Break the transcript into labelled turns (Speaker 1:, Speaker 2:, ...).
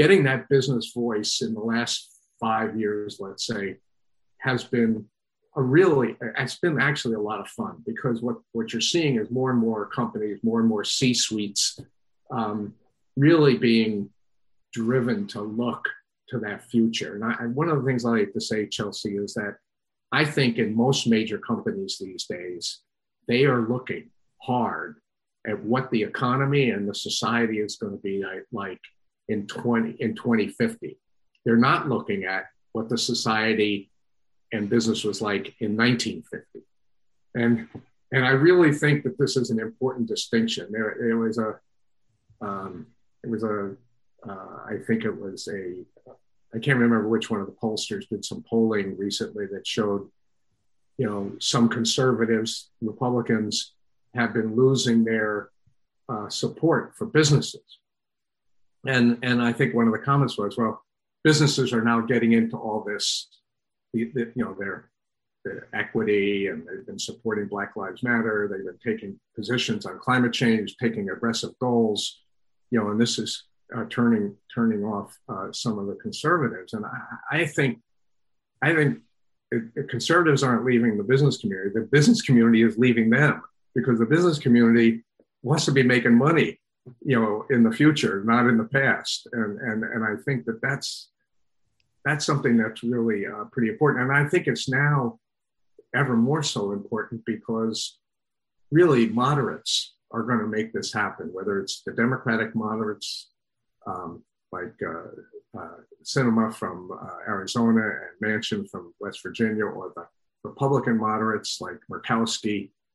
Speaker 1: getting that business voice in the last five years, let's say, has been a really it's been actually a lot of fun because what what you're seeing is more and more companies, more and more C suites, um, really being driven to look to that future. And, I, and one of the things I like to say, Chelsea, is that I think in most major companies these days, they are looking hard at what the economy and the society is going to be like in 20 in 2050. They're not looking at what the society and business was like in 1950. And and I really think that this is an important distinction. There, was a um, it was a uh, I think it was a I can't remember which one of the pollsters did some polling recently that showed, you know, some conservatives, Republicans have been losing their uh, support for businesses. And, and I think one of the comments was, well, businesses are now getting into all this, the, the, you know, their, their equity and they've been supporting Black Lives Matter. They've been taking positions on climate change, taking aggressive goals, you know, and this is uh, turning turning off uh, some of the conservatives. And I, I think I think conservatives aren't leaving the business community. The business community is leaving them because the business community wants to be making money, you know, in the future, not in the past. And and and I think that that's that's something that's really uh, pretty important. And I think it's now ever more so important because really moderates are going to make this happen, whether it's the Democratic moderates um, like uh, uh, Sinema from uh, Arizona and Manchin from West Virginia, or the Republican moderates like Murkowski